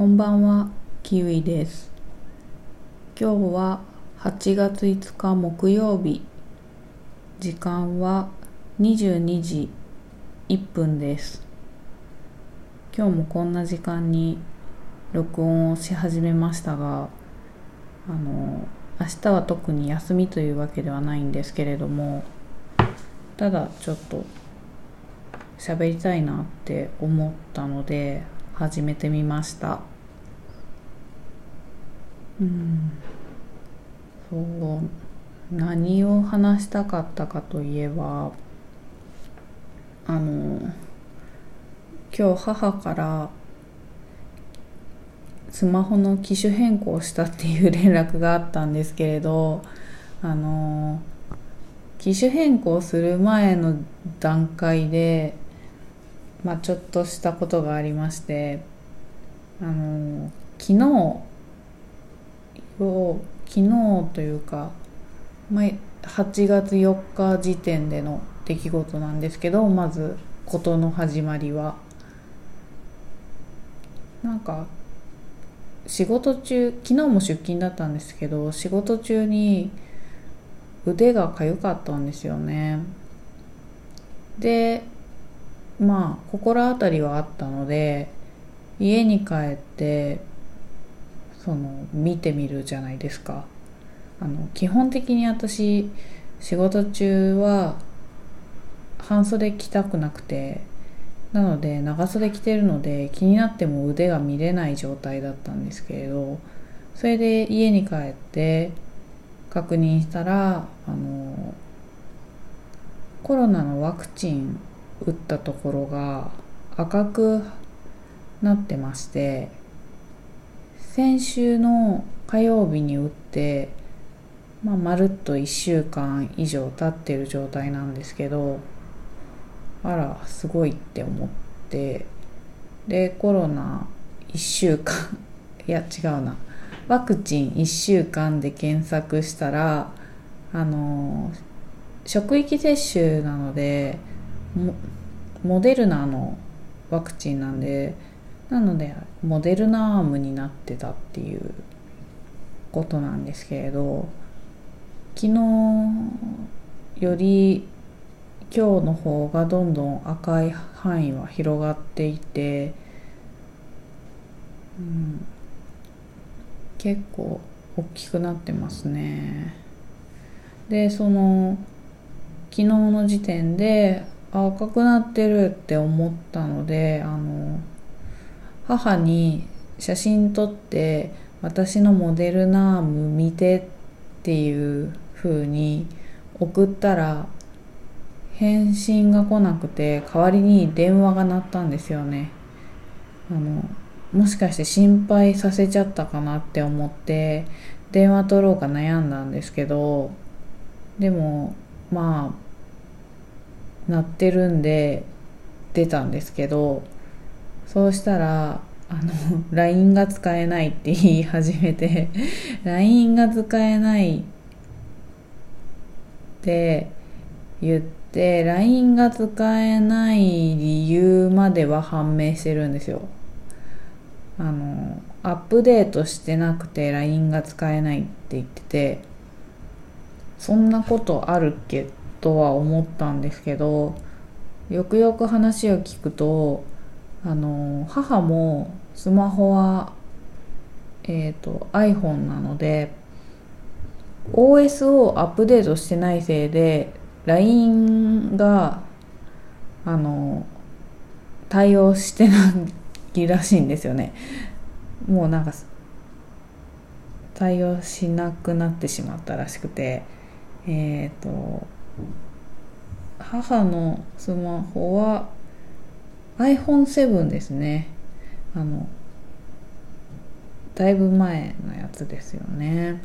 こんばんは、キウイです。今日は8月5日木曜日。時間は22時1分です。今日もこんな時間に録音をし始めましたが、あの、明日は特に休みというわけではないんですけれども、ただちょっと喋りたいなって思ったので始めてみましたうん。そう。何を話したかったかといえばあの今日母からスマホの機種変更したっていう連絡があったんですけれどあの機種変更する前の段階でまあ、ちょっとしたことがありましてあの昨日を昨日というか、ま、8月4日時点での出来事なんですけどまず事の始まりは。なんか仕事中昨日も出勤だったんですけど仕事中に腕が痒かったんですよね。でまあ心当たりはあったので家に帰ってその見てみるじゃないですか。あの基本的に私仕事中は半袖着たくなくてなので長袖着てるので気になっても腕が見れない状態だったんですけれどそれで家に帰って確認したらあのコロナのワクチン打ったところが赤くなってまして先週の火曜日に打って、まあ、まるっと1週間以上経ってる状態なんですけどあらすごいって思ってでコロナ1週間 いや違うな。ワクチン1週間で検索したらあの職域接種なのでモモデルナのワクチンなんでなのでモデルナアームになってたっていうことなんですけれど昨日より今日の方がどんどん赤い範囲は広がっていて、うん、結構大きくなってますね。でその昨日の時点で赤くなってるって思ったのであの母に写真撮って私のモデルナーム見てっていう風に送ったら返信が来なくて代わりに電話が鳴ったんですよね。あのもしかして心配させちゃったかなって思って電話取ろうか悩んだんですけどでもまあ鳴ってるんで出たんですけどそうしたらあの LINE が使えないって言い始めて LINE が使えないって言って LINE が使えない理由までは判明してるんですよ。あのアップデートしてなくて LINE が使えないって言っててそんなことあるっけとは思ったんですけどよくよく話を聞くとあの母もスマホは、えーと、iPhone なので OS をアップデートしてないせいで LINE があの対応してないらしいんですよね。もうなんか対応しなくなってしまったらしくてえっ、ー、と母のスマホは iPhone7 ですね。あのだいぶ前のやつですよね、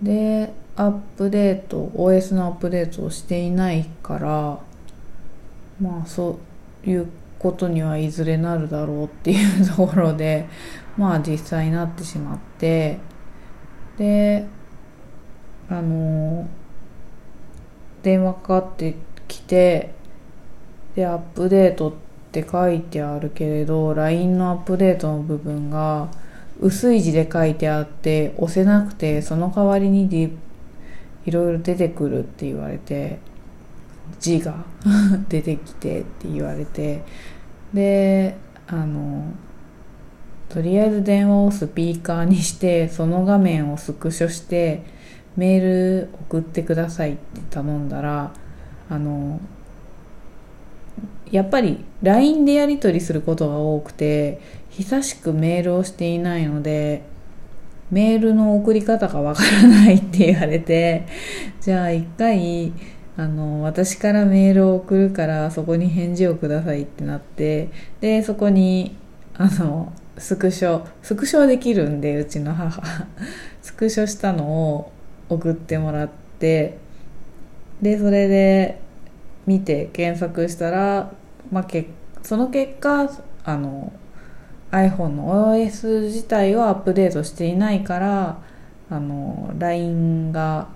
うん、でアップデート OS のアップデートをしていないからまあそういうことにはいずれなるだろうっていうところでまあ実際になってしまって。であの電話かかってきてでアップデートっって書いてあるけれど LINE のアップデートの部分が薄い字で書いてあって押せなくてその代わりにいろいろ出てくるって言われて字が 出てきてって言われてであのとりあえず電話をスピーカーにしてその画面をスクショしてメール送ってくださいって頼んだらあのやっぱり LINE でやり取りすることが多くて久しくメールをしていないのでメールの送り方がわからないって言われてじゃあ一回あの私からメールを送るからそこに返事をくださいってなってでそこにあのスクショスクショできるんでうちの母。スクショしたのを送ってもらってでそれで見て検索したら、まあ、けその結果あの iPhone の OS 自体をアップデートしていないからあの LINE が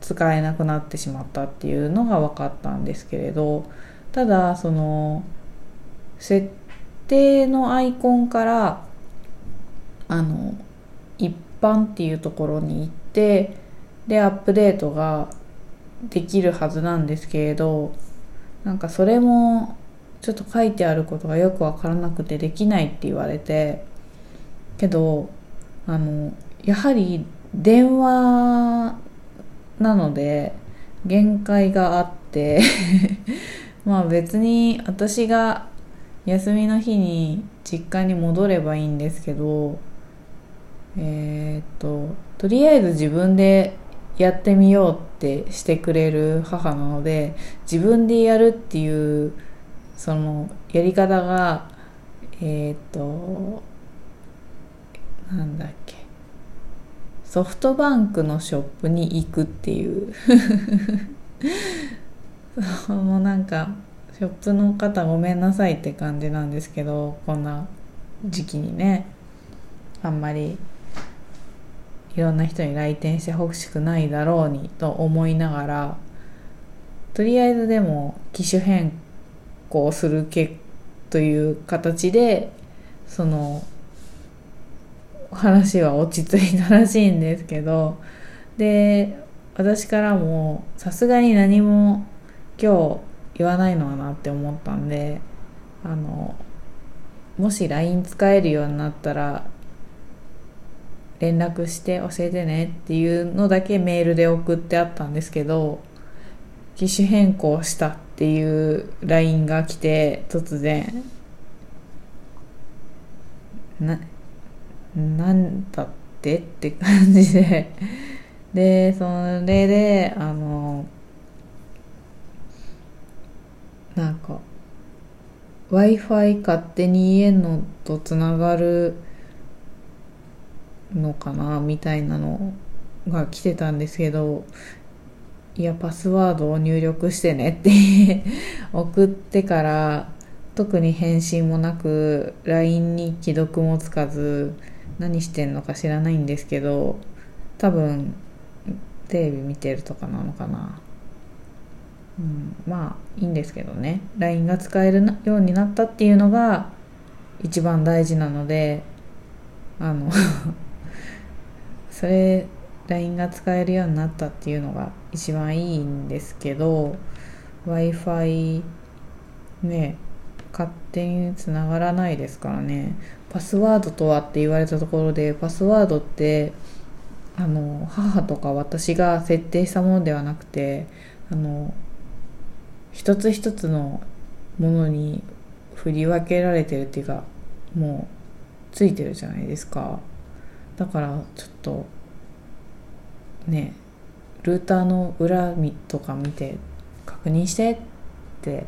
使えなくなってしまったっていうのが分かったんですけれどただその設定のアイコンからあの一般っていうところに行ってでアップデートができるはずなんですけれどなんかそれもちょっと書いてあることがよく分からなくてできないって言われてけどあのやはり電話なので限界があって まあ別に私が休みの日に実家に戻ればいいんですけどえー、っととりあえず自分でやってみようってしてくれる母なので自分でやるっていうそのやり方がえー、っとなんだっけ。ソフトバンクのショップに行くっていう。もうなんかショップの方ごめんなさいって感じなんですけどこんな時期にね。あんまりいろんな人に来店してほしくないだろうにと思いながらとりあえずでも機種変更するけという形でその話は落ち着いたらしいんですけどで私からもさすがに何も今日言わないのかなって思ったんであのもし LINE 使えるようになったら連絡して教えてねっていうのだけメールで送ってあったんですけど機種変更したっていう LINE が来て突然。ななんだってって感じで。でそれであのなんか w i f i 勝手に家のとつながるのかなみたいなのが来てたんですけどいやパスワードを入力してねって 送ってから特に返信もなく LINE に既読もつかず何してんのか知らないんですけど多分テレビ見てるとかなのかな、うん、まあいいんですけどね。LINE が使えるようになったっていうのが一番大事なのであのそれ LINE が使えるようになったっていうのが一番いいんですけど w i f i ね勝手につながらないですからね。パスワードとはって言われたところでパスワードってあの母とか私が設定したものではなくてあの一つ一つのものに振り分けられてるっていうかもうついてるじゃないですか。だからちょっとねルーターの裏とか見て確認してって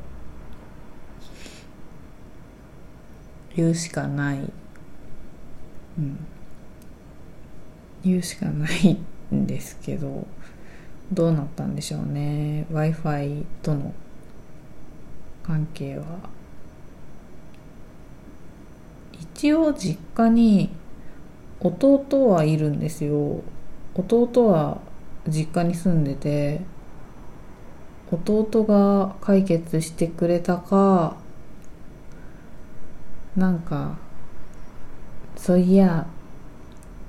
言うしかない、うん、言うしかないんですけどどうなったんでしょうね。w i f i との関係は。一応実家に弟はいるんですよ。弟は実家に住んでて弟が解決してくれたかなんかそういや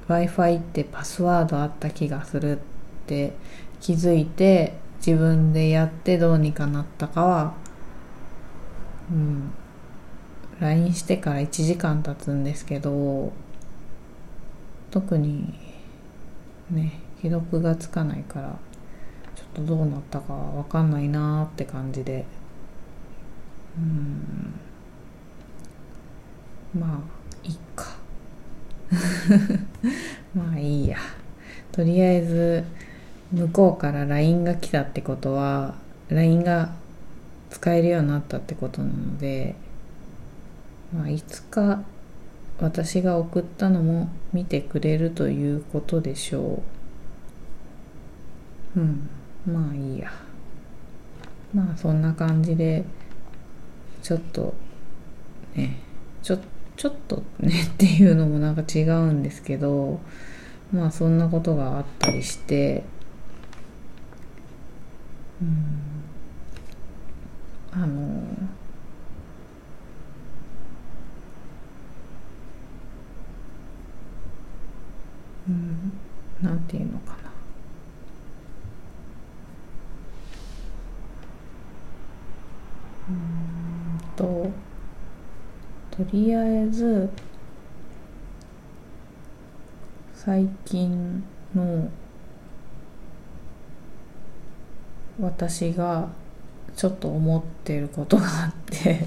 w i f i ってパスワードあった気がするって気づいて自分でやってどうにかなったかはうん LINE してから1時間経つんですけど特にね既読がつかないからちょっとどうなったか分かんないなーって感じで。うん。まあいいか。まあいいや。とりあえず向こうから LINE が来たってことは LINE が使えるようになったってことなのでまあいつか私が送ったのも見てくれるということでしょう。うん。まあいいや。まあそんな感じでちょっとねちょちょっとねっていうのもなんか違うんですけどまあそんなことがあったりしてうん。あのうん。なんていうのかな。うんととりあえず最近の私がちょっと思ってることがあって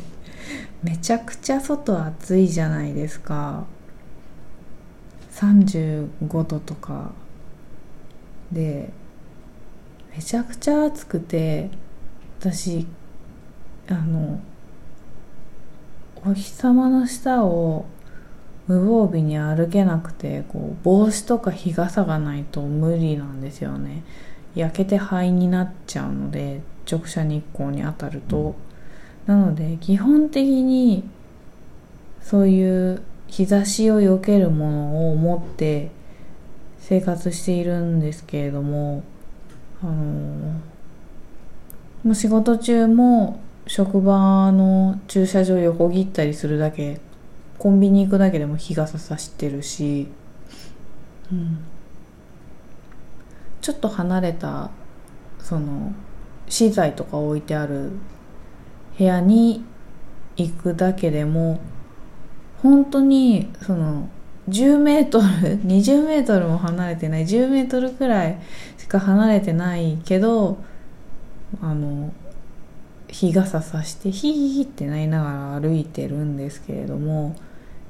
めちゃくちゃ外暑いじゃないですか。35度とかでめちゃくちゃ暑くて私あのお日様の下を無防備に歩けなくてこう帽子とか日傘がないと無理なんですよね。焼けて灰になっちゃうので直射日光に当たると、なので基本的にそういう日差しを避けるものを持って生活しているんですけれどもあのもう仕事中も職場の駐車場横切ったりするだけコンビニ行くだけでも日傘さしてるし、うん、ちょっと離れたその資材とか置いてある部屋に行くだけでも本当にその10メートル 20メートルも離れてない10メートルくらいしか離れてないけどあの日傘さしてヒーヒーってなりながら歩いてるんですけれども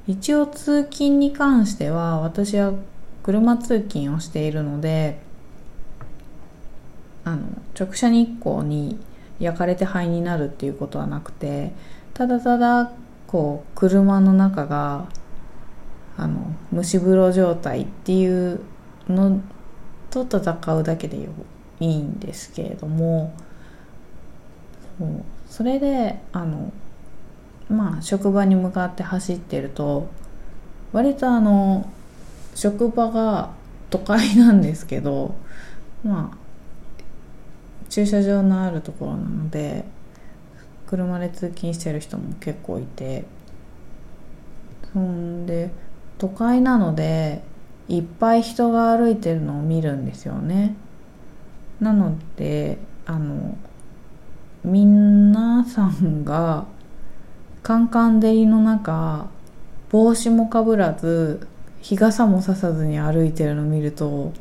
一応通勤に関しては私は車通勤をしているのであの直射日光に焼かれて灰になるっていうことはなくてただただこう車の中があの蒸し風呂状態っていうのと戦うだけでいいんですけれどもそれであのまあ職場に向かって走ってると割とあの職場が都会なんですけどまあ駐車場のあるところなので車で通勤してる人も結構いて。そんで都会なのでいっぱい人が歩いてるのを見るんですよね。なのであの皆さんがカンカン照りの中帽子もかぶらず日傘もささずに歩いてるのを見るとも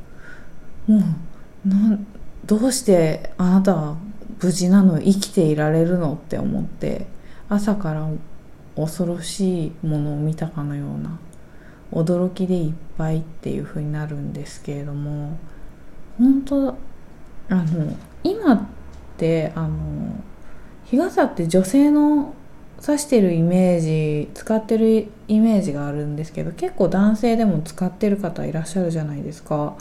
うどうしてあなたは無事なの生きていられるのって思って朝から恐ろしいものを見たかのような驚きでいっぱいっていう風になるんですけれども本当あの今ってあの日傘って女性の指してるイメージ使ってるイメージがあるんですけど結構男性でも使ってる方いらっしゃるじゃないですか。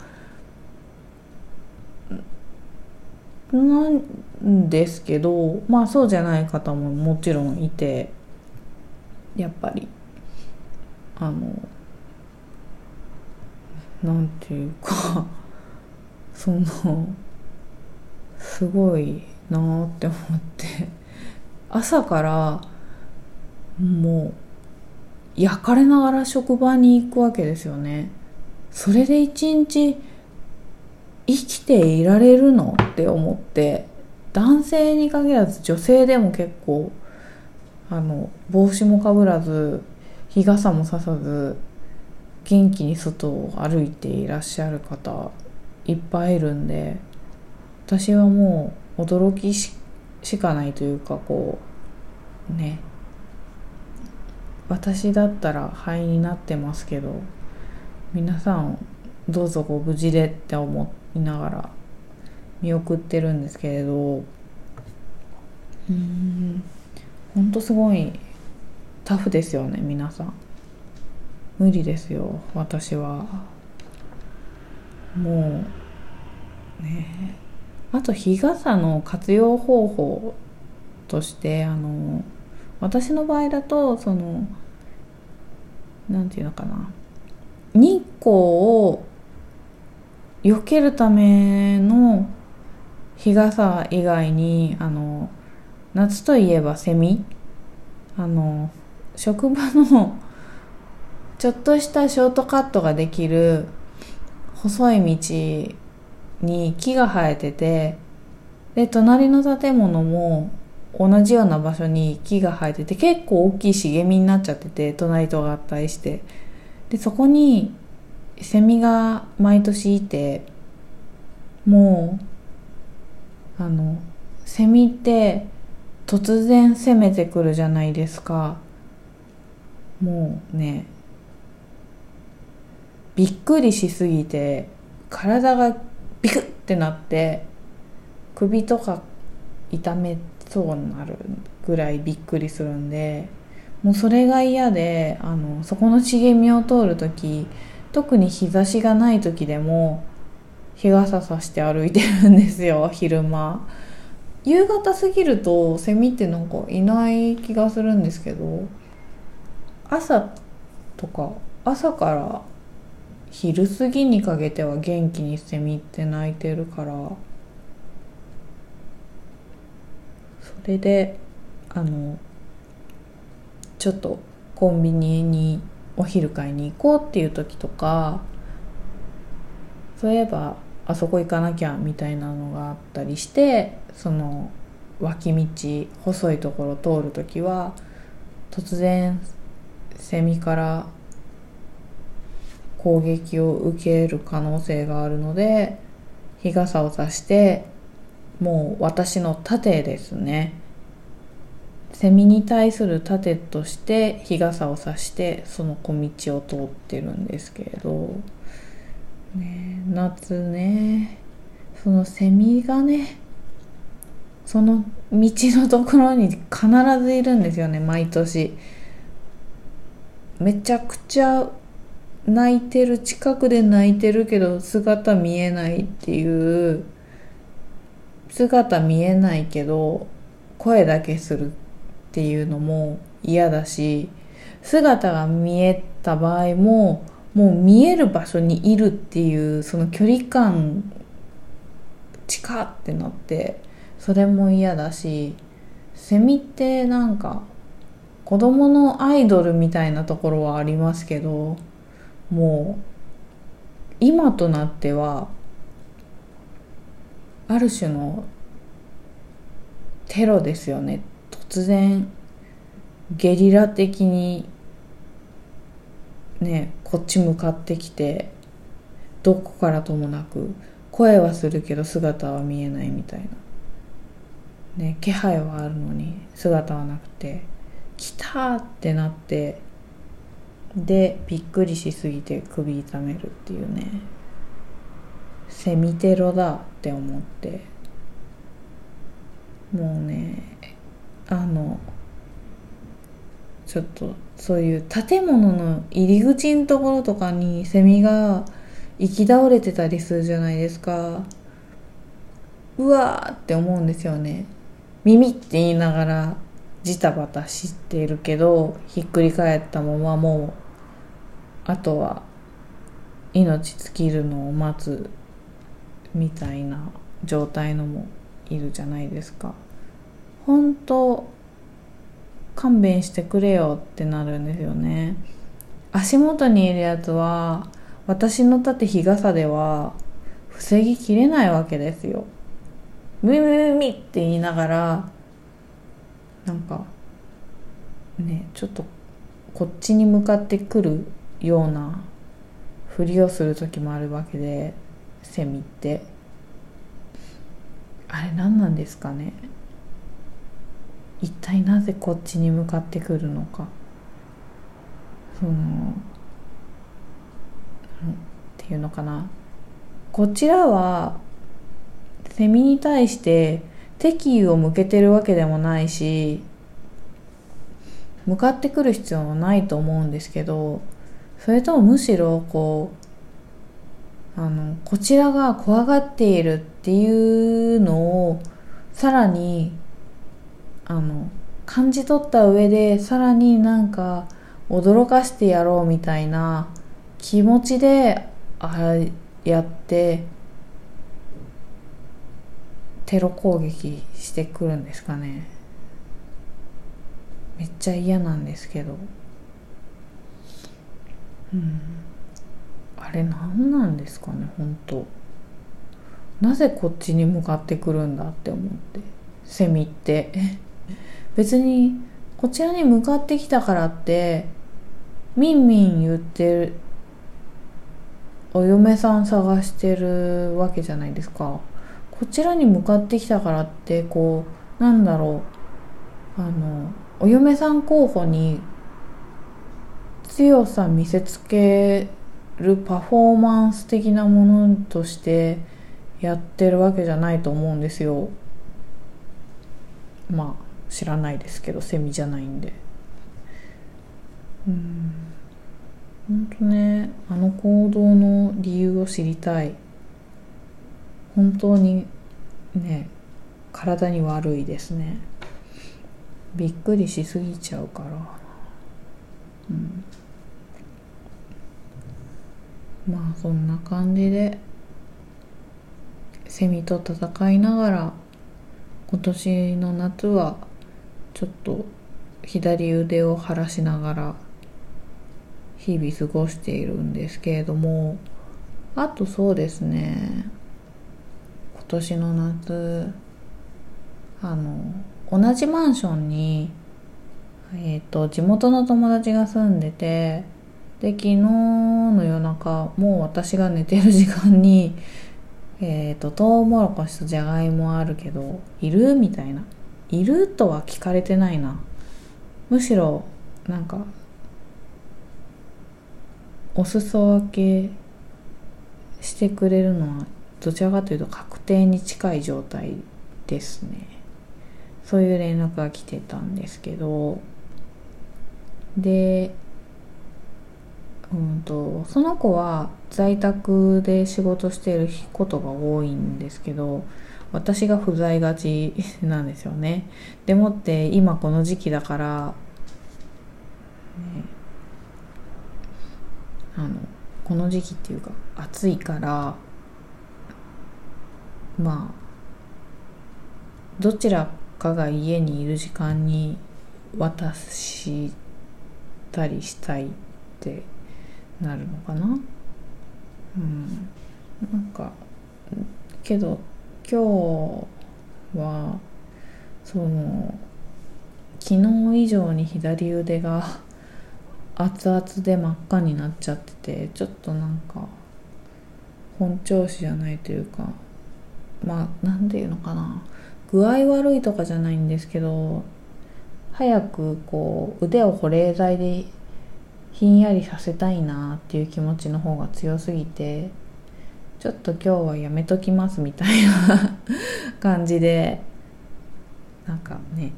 なんですけどまあそうじゃない方ももちろんいてやっぱり。あのなんていうか そのすごいなーって思って。朝からもう焼かれながら職場に行くわけですよね。それで一日生きていられるの？って思って男性に限らず女性でも結構あの帽子もかぶらず日傘もささず元気に外を歩いていらっしゃる方いっぱいいるんで私はもう驚きしかないというかこうね。私だったら肺になってますけど皆さんどうぞご無事でって思っていながら見送ってるんですけれど。うん。ほんとすごいタフですよね皆さん。無理ですよ私は。もうね。あと日傘の活用方法としてあの私の場合だとその何て言うのかな。日光を避けるための日傘以外にあの夏といえばセミ。あの職場のちょっとしたショートカットができる細い道に木が生えててで隣の建物も同じような場所に木が生えてて結構大きい茂みになっちゃってて隣と合体して。でそこにセミが毎年いてもうあのセミって突然攻めてくるじゃないですか。もうねびっくりしすぎて体がビクッてなって首とか痛めそうになるぐらいびっくりするんでもうそれが嫌であのそこの茂みを通る時特に日差しがない時でも日傘さして歩いてるんですよ 昼間。夕方過ぎるとセミってなんかいない気がするんですけど朝とか朝から昼過ぎにかけては元気にセミって鳴いてるからそれであのちょっとコンビニにお昼買いに行こうっていう時とかそういえばあそこ行かなきゃみたいなのがあったりしてその脇道細いところ通る時は突然セミから攻撃を受ける可能性があるので日傘を差してもう私の盾ですね。セミに対する盾として日傘を差してその小道を通ってるんですけれど、ね、夏ねそのセミがねその道のところに必ずいるんですよね毎年。めちゃくちゃ泣いてる近くで泣いてるけど姿見えないっていう姿見えないけど声だけするっていうのも嫌だし姿が見えた場合ももう見える場所にいるっていうその距離感近ってなってそれも嫌だしセミってなんか子供のアイドルみたいなところはありますけどもう今となってはある種のテロですよね。突然ゲリラ的にねこっち向かってきてどこからともなく声はするけど姿は見えないみたいな、ね、気配はあるのに姿はなくて来たってなってでびっくりしすぎて首痛めるっていうね。セミテロだって思って。もうねあのちょっとそういう建物の入り口のところとかにセミが行き倒れてたりするじゃないですか。うわーって思うんですよね。耳って言いながらジタバタしてるけどひっくり返ったままもうあとは命尽きるのを待つみたいな状態のもいるじゃないですか。本当勘弁してくれよってなるんですよね。足元にいるやつは私の立て日傘では防ぎきれないわけですよ。ムミムミって言いながらなんかねちょっとこっちに向かってくるようなふりをする時もあるわけでセミって。あれ何なんですかね。一体なぜこっちに向かってくるのか。そのっていうのかな。こちらはセミに対して敵意を向けてるわけでもないし向かってくる必要もないと思うんですけどそれともむしろこうあのこちらが怖がっているっていうのをさらにあの感じ取った上でさらになんか驚かしてやろうみたいな気持ちであやってテロ攻撃してくるんですかね。めっちゃ嫌なんですけど。うん。あれ何なんですかね本当。なぜこっちに向かってくるんだって思ってセミって。別にこちらに向かってきたからってみんみん言ってるお嫁さん探してるわけじゃないですか。こちらに向かってきたからってこうなんだろう。あのお嫁さん候補に強さ見せつけるパフォーマンス的なものとしてやってるわけじゃないと思うんですよ。まあ。知らないですけどセミじゃないんで。うん。本当ねあの行動の理由を知りたい。本当にね体に悪いですね。びっくりしすぎちゃうから。うん。まあそんな感じでセミと戦いながら今年の夏はちょっと左腕を晴らしながら日々過ごしているんですけれどもあとそうですね今年の夏あの同じマンションにえっ、ー、と地元の友達が住んでてで昨日の夜中もう私が寝てる時間にえっ、ー、とトウモロコシとじゃがいもあるけどいるみたいな。いるとは聞かれてないな。むしろなんかお裾分けしてくれるのはどちらかというと確定に近い状態ですね。そういう連絡が来てたんですけど。でうんとその子は在宅で仕事していることが多いんですけど私が不在がちなんですよね。でもって今この時期だから、ね、あのこの時期っていうか暑いからまあどちらかが家にいる時間に渡したりしたいってなるのかな。うん。なんかけど今日はその昨日以上に左腕が 熱々で真っ赤になっちゃっててちょっとなんか本調子じゃないというかまあ何て言うのかな。具合悪いとかじゃないんですけど早くこう腕を保冷剤でひんやりさせたいなっていう気持ちの方が強すぎてちょっと今日はやめときますみたいな 感じでなんかね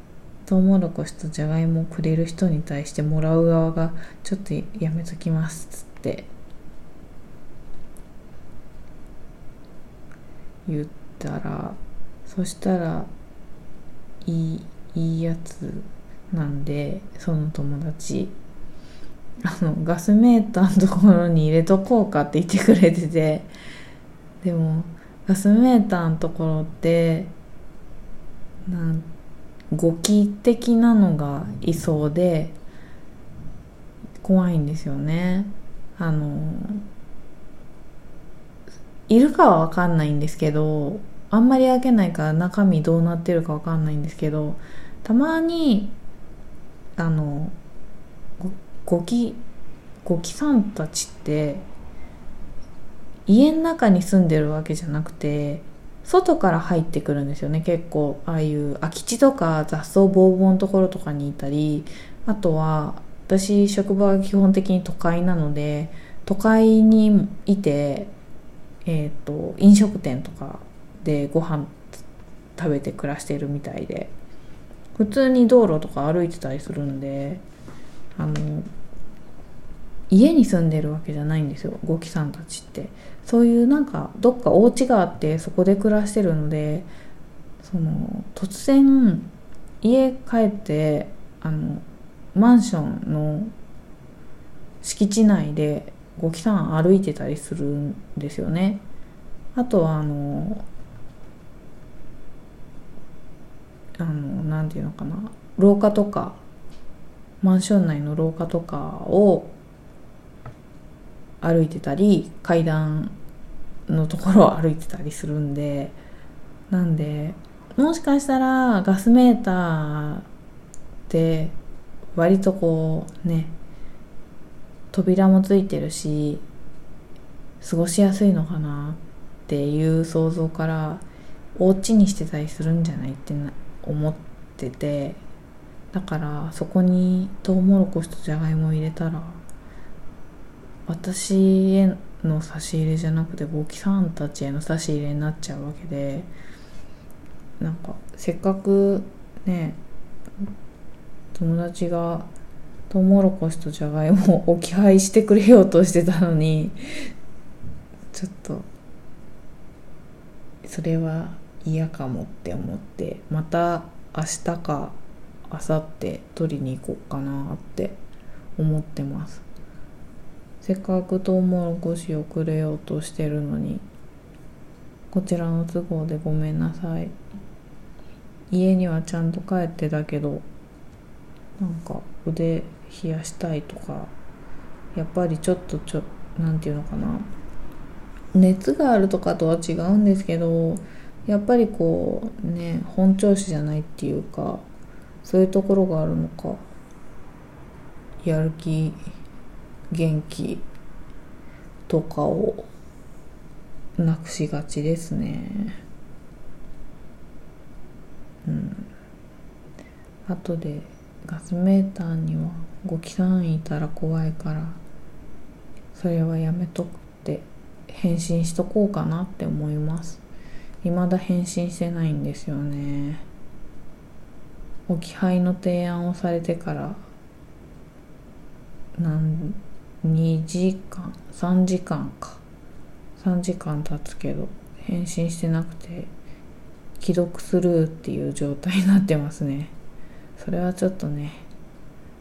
トウモロコシとじゃがいもをくれる人に対してもらう側がちょっとやめときますっつって言ったらそしたらいいいいやつなんでその友達あのガスメーターのところに入れとこうかって言ってくれててでもガスメーターのところってなん語気的なのがいそうで怖いんですよね。あのいるかは分かんないんですけどあんまり開けないから中身どうなってるか分かんないんですけどたまにあのゴキゴキさんたちって家の中に住んでるわけじゃなくて外から入ってくるんですよね。結構ああいう空き地とか雑草ぼうぼうのところとかにいたりあとは私職場は基本的に都会なので都会にいて、えーと、飲食店とかでご飯食べて暮らしてるみたいで普通に道路とか歩いてたりするんであの家に住んでるわけじゃないんですよゴキさんたちって。そういうなんかどっかお家があってそこで暮らしてるのでその突然家帰ってあのマンションの敷地内でゴキさん歩いてたりするんですよね。あとはあのあのなんていうのかな。廊下とかマンション内の廊下とかを歩いてたり階段のところを歩いてたりするんでなんでもしかしたらガスメーターって割とこうね扉もついてるし過ごしやすいのかなっていう想像からお家にしてたりするんじゃないって思っててだからそこにトウモロコシとじゃがいもを入れたら私への差し入れじゃなくて簿記さんたちへの差し入れになっちゃうわけでなんかせっかくね友達がトウモロコシとじゃがいもを置き配してくれようとしてたのにちょっとそれは嫌かもって思ってまた明日か明後日取りに行こうかなって思ってます。せっかくトウモロコシをくれようとしてるのにこちらの都合でごめんなさい。家にはちゃんと帰ってたけどなんか腕冷やしたいとかやっぱりちょっとちょなんていうのかな。熱があるとかとは違うんですけどやっぱりこうね本調子じゃないっていうかそういうところがあるのかやる気元気とかをなくしがちですね。うん。後でガスメーターにはご機関いたら怖いからそれはやめとくって返信しとこうかなって思います。未だ返信してないんですよね。置き配の提案をされてから何2時間3時間か。3時間経つけど返信してなくて既読スルーっていう状態になってますね。それはちょっとね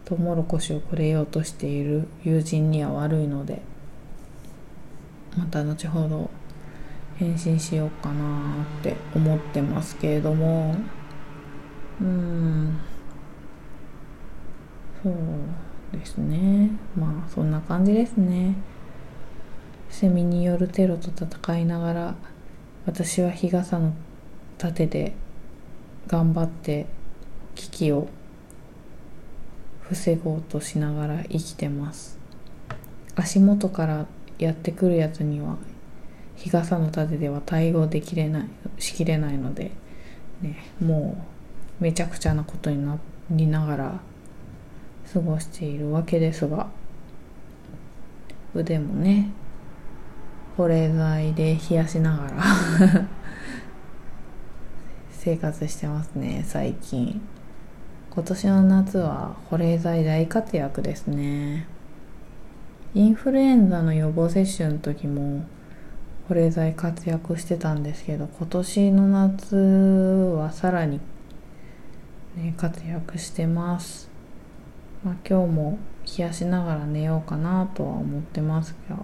トウモロコシをくれようとしている友人には悪いのでまた後ほど返信しようかなって思ってますけれども。うん。そう。ですね。まあそんな感じですね。セミによるテロと戦いながら私は日傘の盾で頑張って危機を防ごうとしながら生きてます。足元からやってくるやつには日傘の盾では対応できれないしきれないので、ね、もうめちゃくちゃなことになりながら過ごしているわけですが腕もね保冷剤で冷やしながら 生活してますね最近。今年の夏は保冷剤大活躍ですね。インフルエンザの予防接種の時も保冷剤活躍してたんですけど今年の夏はさらに、ね、活躍してます。まあ、今日も冷やしながら寝ようかなとは思ってますが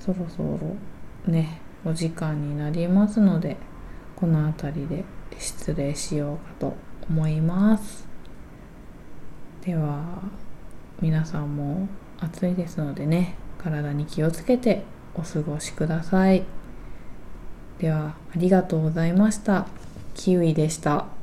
そろそろねお時間になりますのでこの辺りで失礼しようかと思います。では皆さんも暑いですのでね体に気をつけてお過ごしください。ではありがとうございました。キウイでした。